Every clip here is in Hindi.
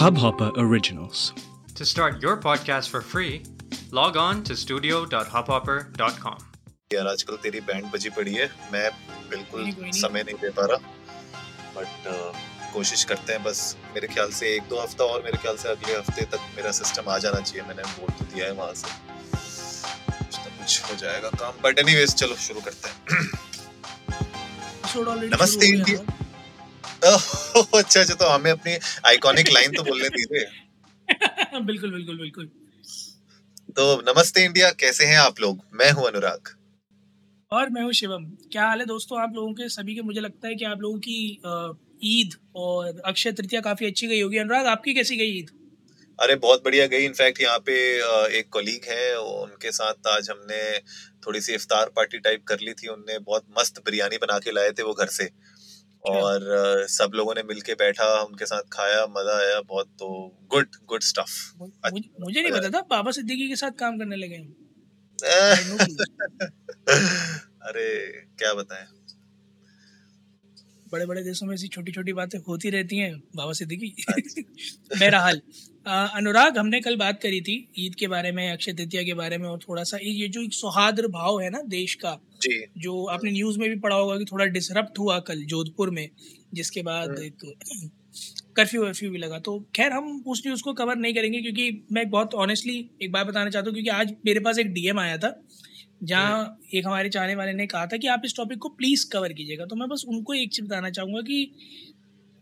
Hubhopper Originals. To start your podcast for free, log on to studio.hubhopper.com. यार आजकल तेरी बैंड बजी पड़ी है। मैं बिल्कुल नहीं। समय नहीं दे पा रहा। बट कोशिश करते हैं बस। मेरे ख्याल से एक दो हफ़्ता और मेरे ख्याल से अगले हफ़्ते तक मेरा सिस्टम आ जाना चाहिए। मैंने बोल तो दिया है वहाँ से। कुछ ना कुछ हो जाएगा काम। बट एनीवेज चलो शुरू करते हैं। नमस्ते इंडिया। ओह, अच्छा अच्छा तो हमें अपनी आइकॉनिक लाइन तो बोलने दीजिए। बिल्कुल बिल्कुल बिल्कुल। तो नमस्ते इंडिया कैसे हैं आप लोग? मैं हूँ अनुराग। और मैं हूँ शिवम। क्या हाल है दोस्तों आप लोगों के? सभी के मुझे लगता है कि आप लोगों की ईद और अक्षय तृतीया काफ़ी अच्छी गई होगी। अनुराग आपकी कैसी गई ईद? अरे बहुत बढ़िया गई। इनफैक्ट यहाँ पे एक कोलीग है उनके साथ आज हमने थोड़ी सी इफ्तार पार्टी टाइप कर ली थी। उनने बहुत मस्त बिरयानी बना के लाए थे वो घर से। और अ, सब लोगों ने मिलके बैठा उनके साथ खाया मज़ा आया बहुत तो गुड गुड स्टफ़ मुझे, नहीं पता था बाबा सिद्दीकी के साथ काम करने लगे. अरे क्या बताएँ। बड़े बड़े देशों में ऐसी छोटी छोटी बातें होती रहती हैं बाबा सिद्दीकी। बहरहाल अ, अनुराग हमने कल बात करी थी ईद के बारे में अक्षय तृतीया के बारे में और थोड़ा सा ये जो एक सौहार्द भाव है ना देश का जी। जो आपने न्यूज़ में भी पढ़ा होगा कि थोड़ा डिसरप्ट हुआ कल जोधपुर में जिसके बाद हम्म। एक कर्फ्यू वर्फ्यू भी लगा। तो खैर हम उस न्यूज़ को कवर नहीं करेंगे क्योंकि मैं बहुत ऑनेस्टली एक बात बताना चाहता हूँ क्योंकि आज मेरे पास एक डीएम आया था जहाँ एक हमारे चाहने वाले ने कहा था कि आप इस टॉपिक को प्लीज़ कवर कीजिएगा। तो मैं बस उनको एक चीज़ बताना चाहूँगा कि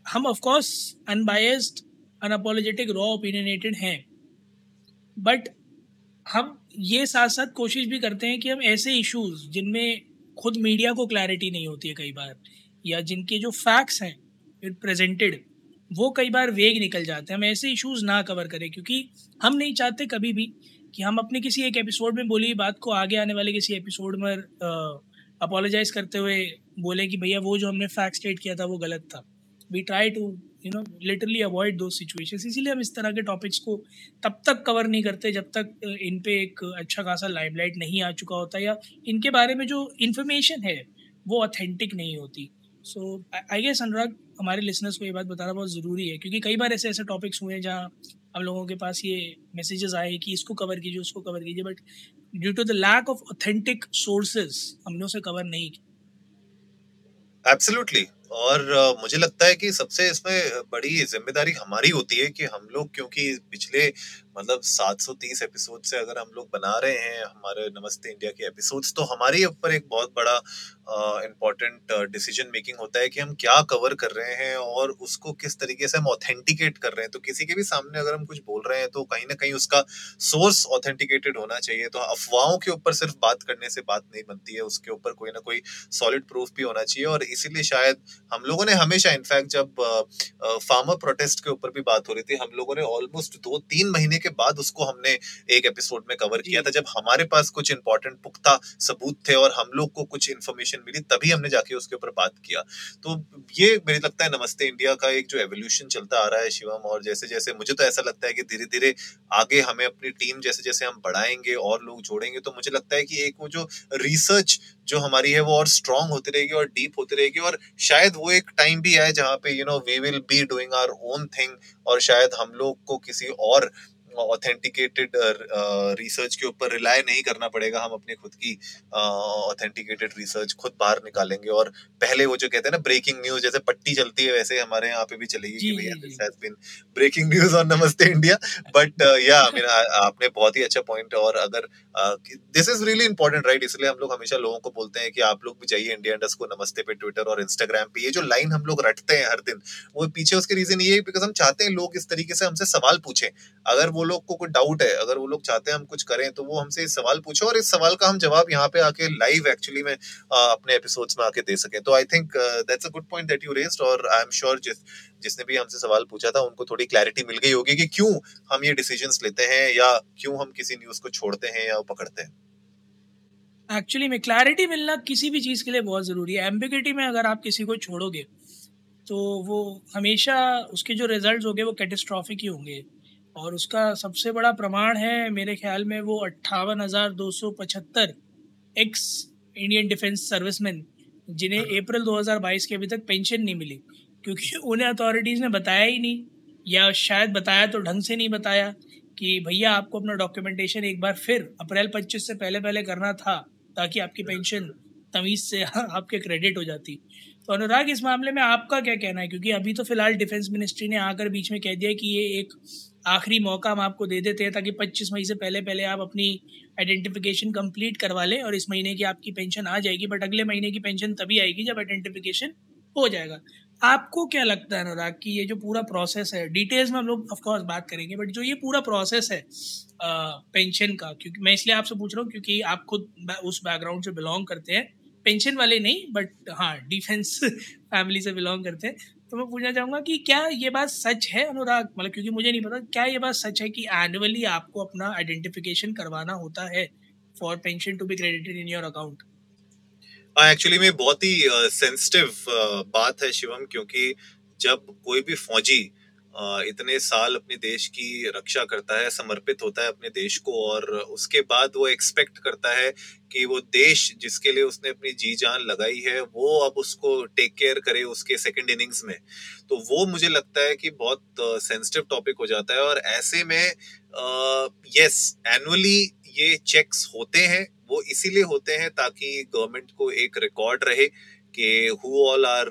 हम of course unbiased unapologetic raw opinionated हैं बट हम ये साथ साथ कोशिश भी करते हैं कि हम ऐसे इश्यूज़ जिनमें खुद मीडिया को क्लैरिटी नहीं होती है कई बार, या जिनके जो फैक्ट्स हैं प्रेजेंटेड वो कई बार वेग निकल जाते हैं। हम ऐसे इश्यूज़ ना कवर करें, क्योंकि हम नहीं चाहते कभी भी कि हम अपने किसी एक एपिसोड में बोली बात को आगे आने वाले किसी एपिसोड में अपोलोजाइज करते हुए बोले कि भैया वो जो हमने फैक्ट स्टेट किया था, वो गलत था। We try to you know literally avoid दो सिचुएशंस इसीलिए हम इस तरह के टॉपिक्स को तब तक कवर नहीं करते जब तक इन पे एक अच्छा खासा लाइमलाइट नहीं आ चुका होता या इनके बारे में जो इन्फॉर्मेशन है, वो ऑथेंटिक नहीं होती। सो आई गेस अनुराग, हमारे लिसनर्स को ये बात बताना बहुत ज़रूरी है, क्योंकि कई बार ऐसे ऐसे टॉपिक्स हुए हैं जहाँ हम लोगों के पास ये मैसेजेस आए कि इसको कवर कीजिए, उसको कवर कीजिए but due to the lack of authentic sources हमने उसे कवर नहीं किया। एब्सोल्युटली और मुझे लगता है कि सबसे इसमें बड़ी ज़िम्मेदारी हमारी होती है कि हम लोग, क्योंकि पिछले मतलब 730 एपिसोड से अगर हम लोग बना रहे हैं, हमारे नमस्ते इंडिया के एपिसोड्स तो हमारे ऊपर एक बहुत बड़ा इम्पोर्टेंट डिसीज़न मेकिंग होता है कि हम क्या कवर कर रहे हैं और उसको किस तरीके से हम ऑथेंटिकेट कर रहे हैं। तो किसी के भी सामने अगर हम कुछ बोल रहे हैं तो कहीं ना कहीं उसका सोर्स ऑथेंटिकेटेड होना चाहिए। तो अफवाहों के ऊपर सिर्फ़ बात करने से बात नहीं बनती है, उसके ऊपर कोई ना कोई सॉलिड प्रूफ भी होना चाहिए और इसीलिए शायद हम लोगों ने हमेशा इनफैक्ट जब फार्मर प्रोटेस्ट के ऊपर भी बात हो रही थी हम लोगों ने ऑलमोस्ट दो तीन महीने के बाद उसको हमने एक एपिसोड में कवर किया था। जब हमारे पास कुछ इंपॉर्टेंट पुख्ता सबूत थे और हम लोग को कुछ इन्फॉर्मेशन मिली तभी हमने जाके उसके ऊपर बात किया। तो ये मुझे लगता है नमस्ते इंडिया का एक जो एवोल्यूशन चलता आ रहा है शिवम और जैसे जैसे मुझे तो ऐसा लगता है कि धीरे धीरे आगे हमें अपनी टीम जैसे जैसे हम बढ़ाएँगे और लोग जोड़ेंगे तो मुझे लगता है कि एक वो जो रिसर्च जो हमारी है वो और स्ट्रांग होती रहेगी और डीप होती रहेगी और शायद वो एक टाइम भी आए जहाँ पे you know we will be doing our own thing और शायद हम लोग को किसी और ऑथेंटिकेटेड रिसर्च के ऊपर रिलाय नहीं करना पड़ेगा हम अपनी खुद की ऑथेंटिकेटेड रिसर्च खुद बाहर निकालेंगे। और पहले वो जो कहते हैं ना ब्रेकिंग न्यूज़ जैसे पट्टी चलती है वैसे हमारे यहाँ पे भी चलेगी कि भैया this has been breaking news on Namaste India but या आई मीन आपने बहुत ही अच्छा पॉइंट और अगर this is really important right इसलिए हम लोग हमेशा लोगों को बोलते हैं कि आप लोग भी जाइए इंडिया इंडस्ट को नमस्ते पे ट्विटर और इंस्टाग्राम पे। ये जो लाइन हम लोग रटते हैं हर दिन वो पीछे उसके रीजन ये है बिकॉज़ हम चाहते हैं लोग इस तरीके से हमसे सवाल पूछें। अगर वो लोग को कोई डाउट है, अगर वो लोग चाहते हैं हम कुछ करें तो वो हमसे सवाल पूछे और इस सवाल का हम जवाब यहाँ पे आके लाइव एक्चुअली में अपने एपिसोड्स में आके दे सकें। तो I think that's a good point that you raised और आई एम श्योर जिस, जिसने भी हमसे सवाल पूछा था, उनको थोड़ी क्लैरिटी मिल गई होगी कि क्यों हम ये डिसीजंस लेते हैं या क्यों हम किसी न्यूज़ को छोड़ते हैं या पकड़ते हैं। एक्चुअली में क्लैरिटी मिलना किसी भी चीज़ के लिए बहुत ज़रूरी है। एम्बिगिटी में अगर आप किसी को छोड़ोगे तो वो हमेशा उसके जो रिजल्ट्स होंगे वो कैटेस्ट्रॉफिक ही होंगे। और उसका सबसे बड़ा प्रमाण है मेरे ख्याल में वो अट्ठावन हज़ार दो सौ पचहत्तर एक्स इंडियन डिफेंस सर्विसमैन जिन्हें अप्रैल 2022 के अभी तक पेंशन नहीं मिली। क्योंकि उन्हें अथॉरिटीज़ ने बताया ही नहीं या शायद बताया तो ढंग से नहीं बताया कि भैया आपको अपना डॉक्यूमेंटेशन एक बार फिर अप्रैल 25 से पहले पहले करना था ताकि आपकी पेंशन तमीज़ से आपके क्रेडिट हो जाती। तो अनुराग, इस मामले में आपका क्या कहना है? क्योंकि अभी तो फ़िलहाल डिफेंस मिनिस्ट्री ने आकर बीच में कह दिया कि ये एक आखिरी मौका हम आपको दे देते हैं ताकि 25 मई से पहले पहले आप अपनी आइडेंटिफिकेशन कंप्लीट करवा लें और इस महीने की आपकी पेंशन आ जाएगी बट अगले महीने की पेंशन तभी आएगी जब आइडेंटिफिकेशन हो जाएगा। आपको क्या लगता है अनुराग कि ये जो पूरा प्रोसेस है डिटेल्स में हम लोग ऑफकोर्स बात करेंगे बट जो ये पूरा प्रोसेस है पेंशन का, क्योंकि मैं इसलिए आपसे पूछ रहा हूँ क्योंकि आप खुद उस बैकग्राउंड से बिलोंग करते हैं। पेंशन वाले नहीं बट हाँ डिफेंस फैमिली से बिलोंग करते हैं। तो मैं पूछना चाहूँगा कि क्या ये बात सच है अनुराग? मतलब क्योंकि मुझे नहीं पता क्या ये बात सच है कि एनुअली आपको अपना आइडेंटिफिकेशन करवाना होता है for pension to be credited in your account actually में बहुत ही सेंसिटिव uh, बात है शिवम क्योंकि जब कोई भी फौजी uh, इतने साल अपने देश की रक्षा करता है, समर्पित होता है अपने देश को और उसके बाद वो एक्सपेक्ट करता है कि वो देश जिसके लिए उसने अपनी जी जान लगाई है, वो अब उसको टेक केयर करे उसके सेकंड इनिंग्स में। तो वो मुझे लगता है कि बहुत सेंसिटिव टॉपिक हो जाता है और ऐसे में यस एनुअली ये चेक्स होते हैं, वो इसीलिए होते हैं ताकि गवर्नमेंट को एक रिकॉर्ड रहे कि who all are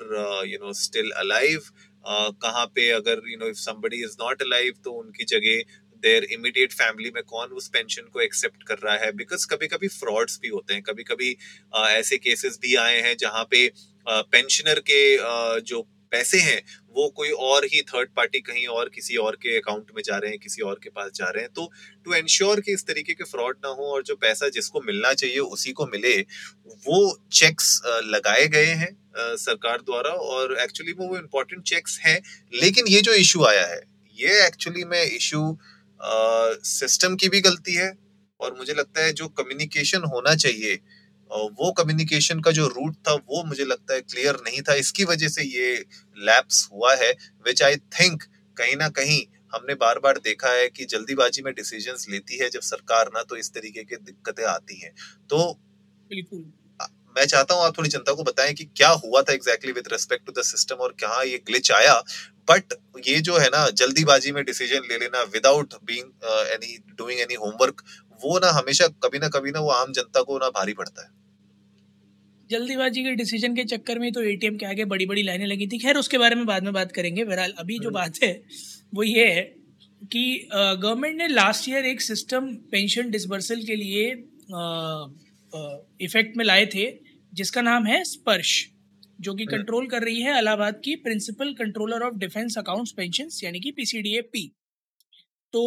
you know still alive कहाँ पे अगर you know if somebody is not alive तो उनकी जगह देयर इमीडिएट फैमिली में कौन उस पेंशन को एक्सेप्ट कर रहा है? बिकॉज़ कभी कभी फ्रॉड्स भी होते हैं। कभी कभी ऐसे केसेस भी आए हैं जहाँ पे पेंशनर के uh, जो पैसे हैं वो कोई और ही थर्ड पार्टी कहीं और किसी और के अकाउंट में जा रहे हैं किसी और के पास जा रहे हैं। तो टू एंश्योर कि इस तरीके के फ्रॉड ना हो और जो पैसा जिसको मिलना चाहिए उसी को मिले वो चेक्स लगाए गए हैं। सरकार द्वारा और एक्चुअली वो इम्पोर्टेंट चेक्स हैं, लेकिन ये जो इशू आया है, ये एक्चुअली में इशू सिस्टम की भी गलती है और मुझे लगता है जो कम्युनिकेशन होना चाहिए वो कम्युनिकेशन का जो रूट था वो मुझे लगता है क्लियर नहीं था। इसकी वजह से ये लैप्स हुआ है विच आई थिंक कहीं ना कहीं हमने बार बार देखा है कि जल्दीबाजी में डिसीजंस लेती है जब सरकार ना तो इस तरीके की दिक्कतें आती हैं। तो बिल्कुल। मैं चाहता हूँ आप थोड़ी जनता को बताएँ कि क्या हुआ था exactly with respect to the system और कहाँ ये ग्लिच आया? बट ये जो है ना जल्दीबाजी में डिसीज़न ले लेना without being any doing any homework वो ना हमेशा कभी ना कभी ना वो आम जनता को ना भारी पड़ता है। जल्दीबाजी के डिसीज़न के चक्कर में तो एटीएम के आगे बड़ी बड़ी लाइनें लगी थी। खैर उसके बारे में बाद में बात करेंगे। बहरहाल अभी जो हम्म। बात है वो ये है कि गवर्नमेंट ने लास्ट ईयर एक सिस्टम पेंशन डिसबर्सल के लिए इफ़ेक्ट में लाए थे। जिसका नाम है स्पर्श जो कि कंट्रोल। कर रही है इलाहाबाद की principal controller of defence accounts pension यानी कि पीसीडीए पी तो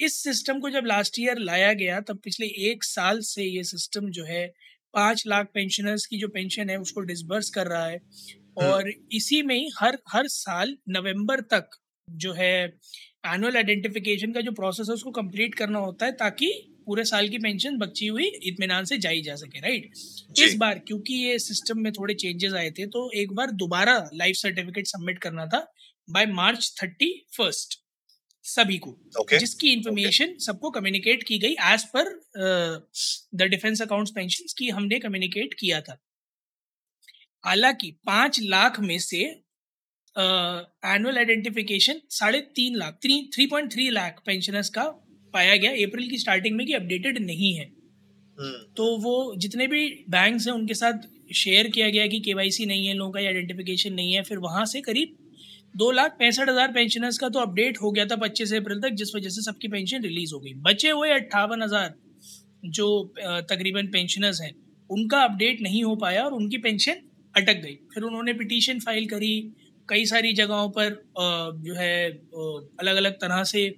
इस सिस्टम को जब लास्ट ईयर लाया गया तब पिछले एक साल से ये सिस्टम जो है पाँच लाख पेंशनर्स की जो पेंशन है उसको डिसबर्स कर रहा है हम्म। और इसी में ही हर हर साल नवंबर तक जो है एनुअल आइडेंटिफिकेशन का जो प्रोसेस है उसको कंप्लीट करना होता है ताकि पूरे साल की पेंशन बची हुई इतमान से जाई जा सके राइट इस बार क्योंकि ये सिस्टम में थोड़े चेंजेस आए थे तो एक बार दोबारा लाइफ सर्टिफिकेट सबमिट करना था बाय मार्च थर्टी फ़र्स्ट सभी को okay. जिसकी इंफॉर्मेशन okay. सबको कम्युनिकेट की गई as per the defence accounts pension की हमने कम्युनिकेट किया था हालाँकि पाँच लाख में से एनुअल आइडेंटिफिकेशन साढ़े तीन lakh three three point three lakh pensioners का पाया गया अप्रैल की स्टार्टिंग में कि अपडेटेड नहीं है। hmm. तो वो जितने भी बैंक्स हैं उनके साथ शेयर किया गया कि केवाईसी नहीं है लोगों का आइडेंटिफिकेशन नहीं है फिर वहाँ से करीब दो लाख पैंसठ हज़ार पेंशनर्स का तो अपडेट हो गया था पच्चीस अप्रैल तक जिस वजह से सबकी पेंशन रिलीज़ हो गई। बचे हुए अट्ठावन हज़ार जो तकरीबन पेंशनर्स हैं उनका अपडेट नहीं हो पाया और उनकी पेंशन अटक गई। फिर उन्होंने पिटीशन फ़ाइल करी कई सारी जगहों पर जो है अलग अलग तरह से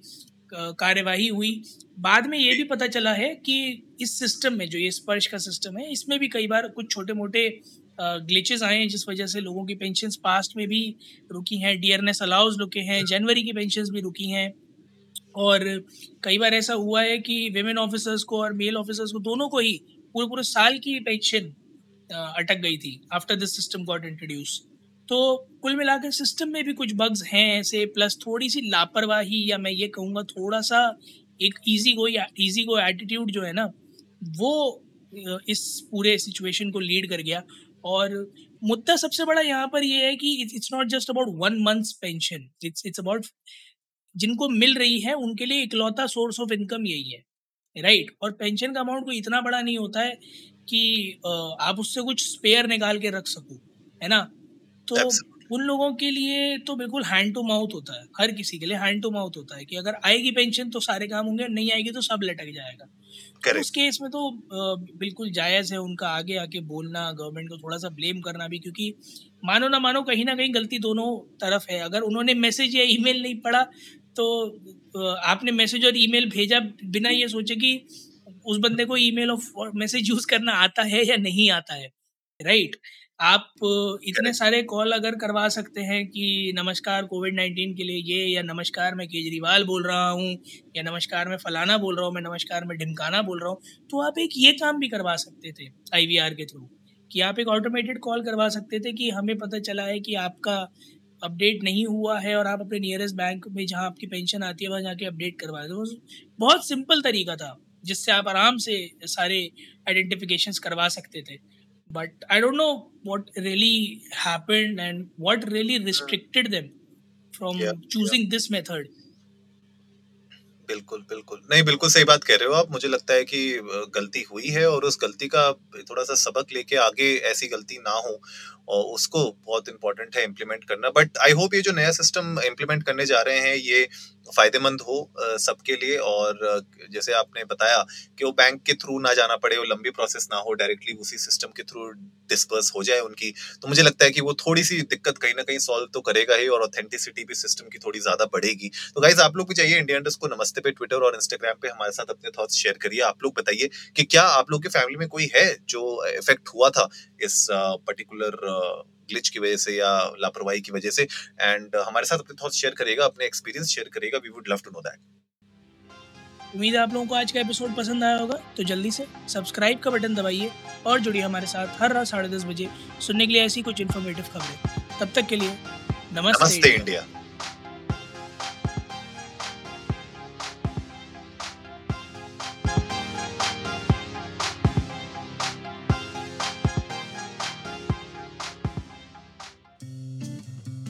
कार्यवाही हुई। बाद में ये भी पता चला है कि इस सिस्टम में, जो ये स्पर्श का सिस्टम है, इसमें भी कई बार कुछ छोटे मोटे ग्लिचेस आए हैं, जिस वजह से लोगों की पेंशन पास्ट में भी रुकी हैं। डियरनेस अलाउज रुके हैं जनवरी की पेंशन भी रुकी हैं। और कई बार ऐसा हुआ है कि वेमेन ऑफिसर्स को और मेल ऑफिसर्स को दोनों को ही पूरे पूरे साल की पेंशन अटक गई थी after this system got introduce तो कुल मिलाकर सिस्टम में भी कुछ बग्स हैं ऐसे प्लस थोड़ी सी लापरवाही या मैं ये कहूँगा थोड़ा सा एक easy go easy go attitude जो है ना, वो इस पूरे सिचुएशन को लीड कर गया और मुद्दा सबसे बड़ा यहाँ पर ये है कि it's not just about one months pension it's it's about जिनको मिल रही है, उनके लिए इकलौता सोर्स ऑफ़ इनकम यही है राइट right. और पेंशन का अमाउंट कोई इतना बड़ा नहीं होता है कि आप उससे कुछ स्पेयर निकाल के रख सको, है ना तो Absolutely. उन लोगों के लिए तो बिल्कुल हैंड टू माउथ होता है हर किसी के लिए हैंड टू माउथ होता है कि अगर आएगी पेंशन तो सारे काम होंगे नहीं आएगी तो सब लटक जाएगा। तो उस केस में तो बिल्कुल जायज़ है उनका आगे आके बोलना गवर्नमेंट को थोड़ा सा ब्लेम करना भी क्योंकि मानो ना मानो कहीं ना कहीं गलती दोनों तरफ़ है। अगर उन्होंने मैसेज या ईमेल नहीं पढ़ा तो आपने मैसेज और ईमेल भेजा बिना ये सोचे कि उस बंदे को ईमेल और मैसेज यूज़ करना आता है या नहीं आता है राइट आप इतने सारे कॉल अगर करवा सकते हैं कि नमस्कार कोविड नाइन्टीन के लिए ये या नमस्कार मैं केजरीवाल बोल रहा हूँ या नमस्कार मैं फलाना बोल रहा हूँ मैं नमस्कार मैं ढिमकाना बोल रहा हूँ तो आप एक ये काम भी करवा सकते थे आईवीआर के थ्रू कि आप एक ऑटोमेटेड कॉल करवा सकते थे कि हमें पता चला है कि आपका अपडेट नहीं हुआ है और आप अपने नियरेस्ट बैंक में जहाँ आपकी पेंशन आती है वहाँ जाके अपडेट करवा दो। बहुत सिंपल तरीका था जिससे आप आराम से सारे आइडेंटिफिकेशंस करवा सकते थे। But i don't know what really happened and what really hmm. restricted them from yeah, choosing yeah. this method बिल्कुल बिल्कुल। नहीं, बिल्कुल सही बात कह रहे हो आप। मुझे लगता है कि गलती हुई है और उस गलती का थोड़ा सा सबक लेके आगे ऐसी गलती ना हो और उसको बहुत इंपॉर्टेंट है इम्प्लीमेंट करना। बट आई होप ये जो नया सिस्टम इम्प्लीमेंट करने जा रहे हैं, ये फ़ायदेमंद हो सबके लिए और जैसे आपने बताया कि वो बैंक के थ्रू ना जाना पड़े, वो लंबी प्रोसेस ना हो डायरेक्टली उसी सिस्टम के थ्रू डिस्पर्स हो जाए उनकी तो मुझे लगता है कि वो थोड़ी सी दिक्कत कहीं ना कहीं सॉल्व तो करेगा ही और ऑथेंटिसिटी भी सिस्टम की थोड़ी ज़्यादा बढ़ेगी। तो गाइज़ आप लोग भी चाहिए इंडिया को नमस्ते पे ट्विटर और इंस्टाग्राम पे हमारे साथ अपने थॉट्स शेयर करिए। आप लोग बताइए कि क्या आप लोग के फैमिली में कोई है जो इफ़ेक्ट हुआ था इस पर्टिकुलर ग्लिच की वजह से या लापरवाही की वजह से? एंड हमारे साथ अपने थॉट्स शेयर करेगा अपने एक्सपीरियंस शेयर करेगा we would love to know that उम्मीद है आप लोगों को आज का एपिसोड पसंद आया होगा। तो जल्दी से सब्सक्राइब का बटन दबाइए और जुड़िए हमारे साथ हर रात साढ़े दस बजे। सुनने के लिए ऐसी कुछ इन्फॉर्मेटिव खबरें। तब तक के लिए नमस्ते, नमस्ते इंडिया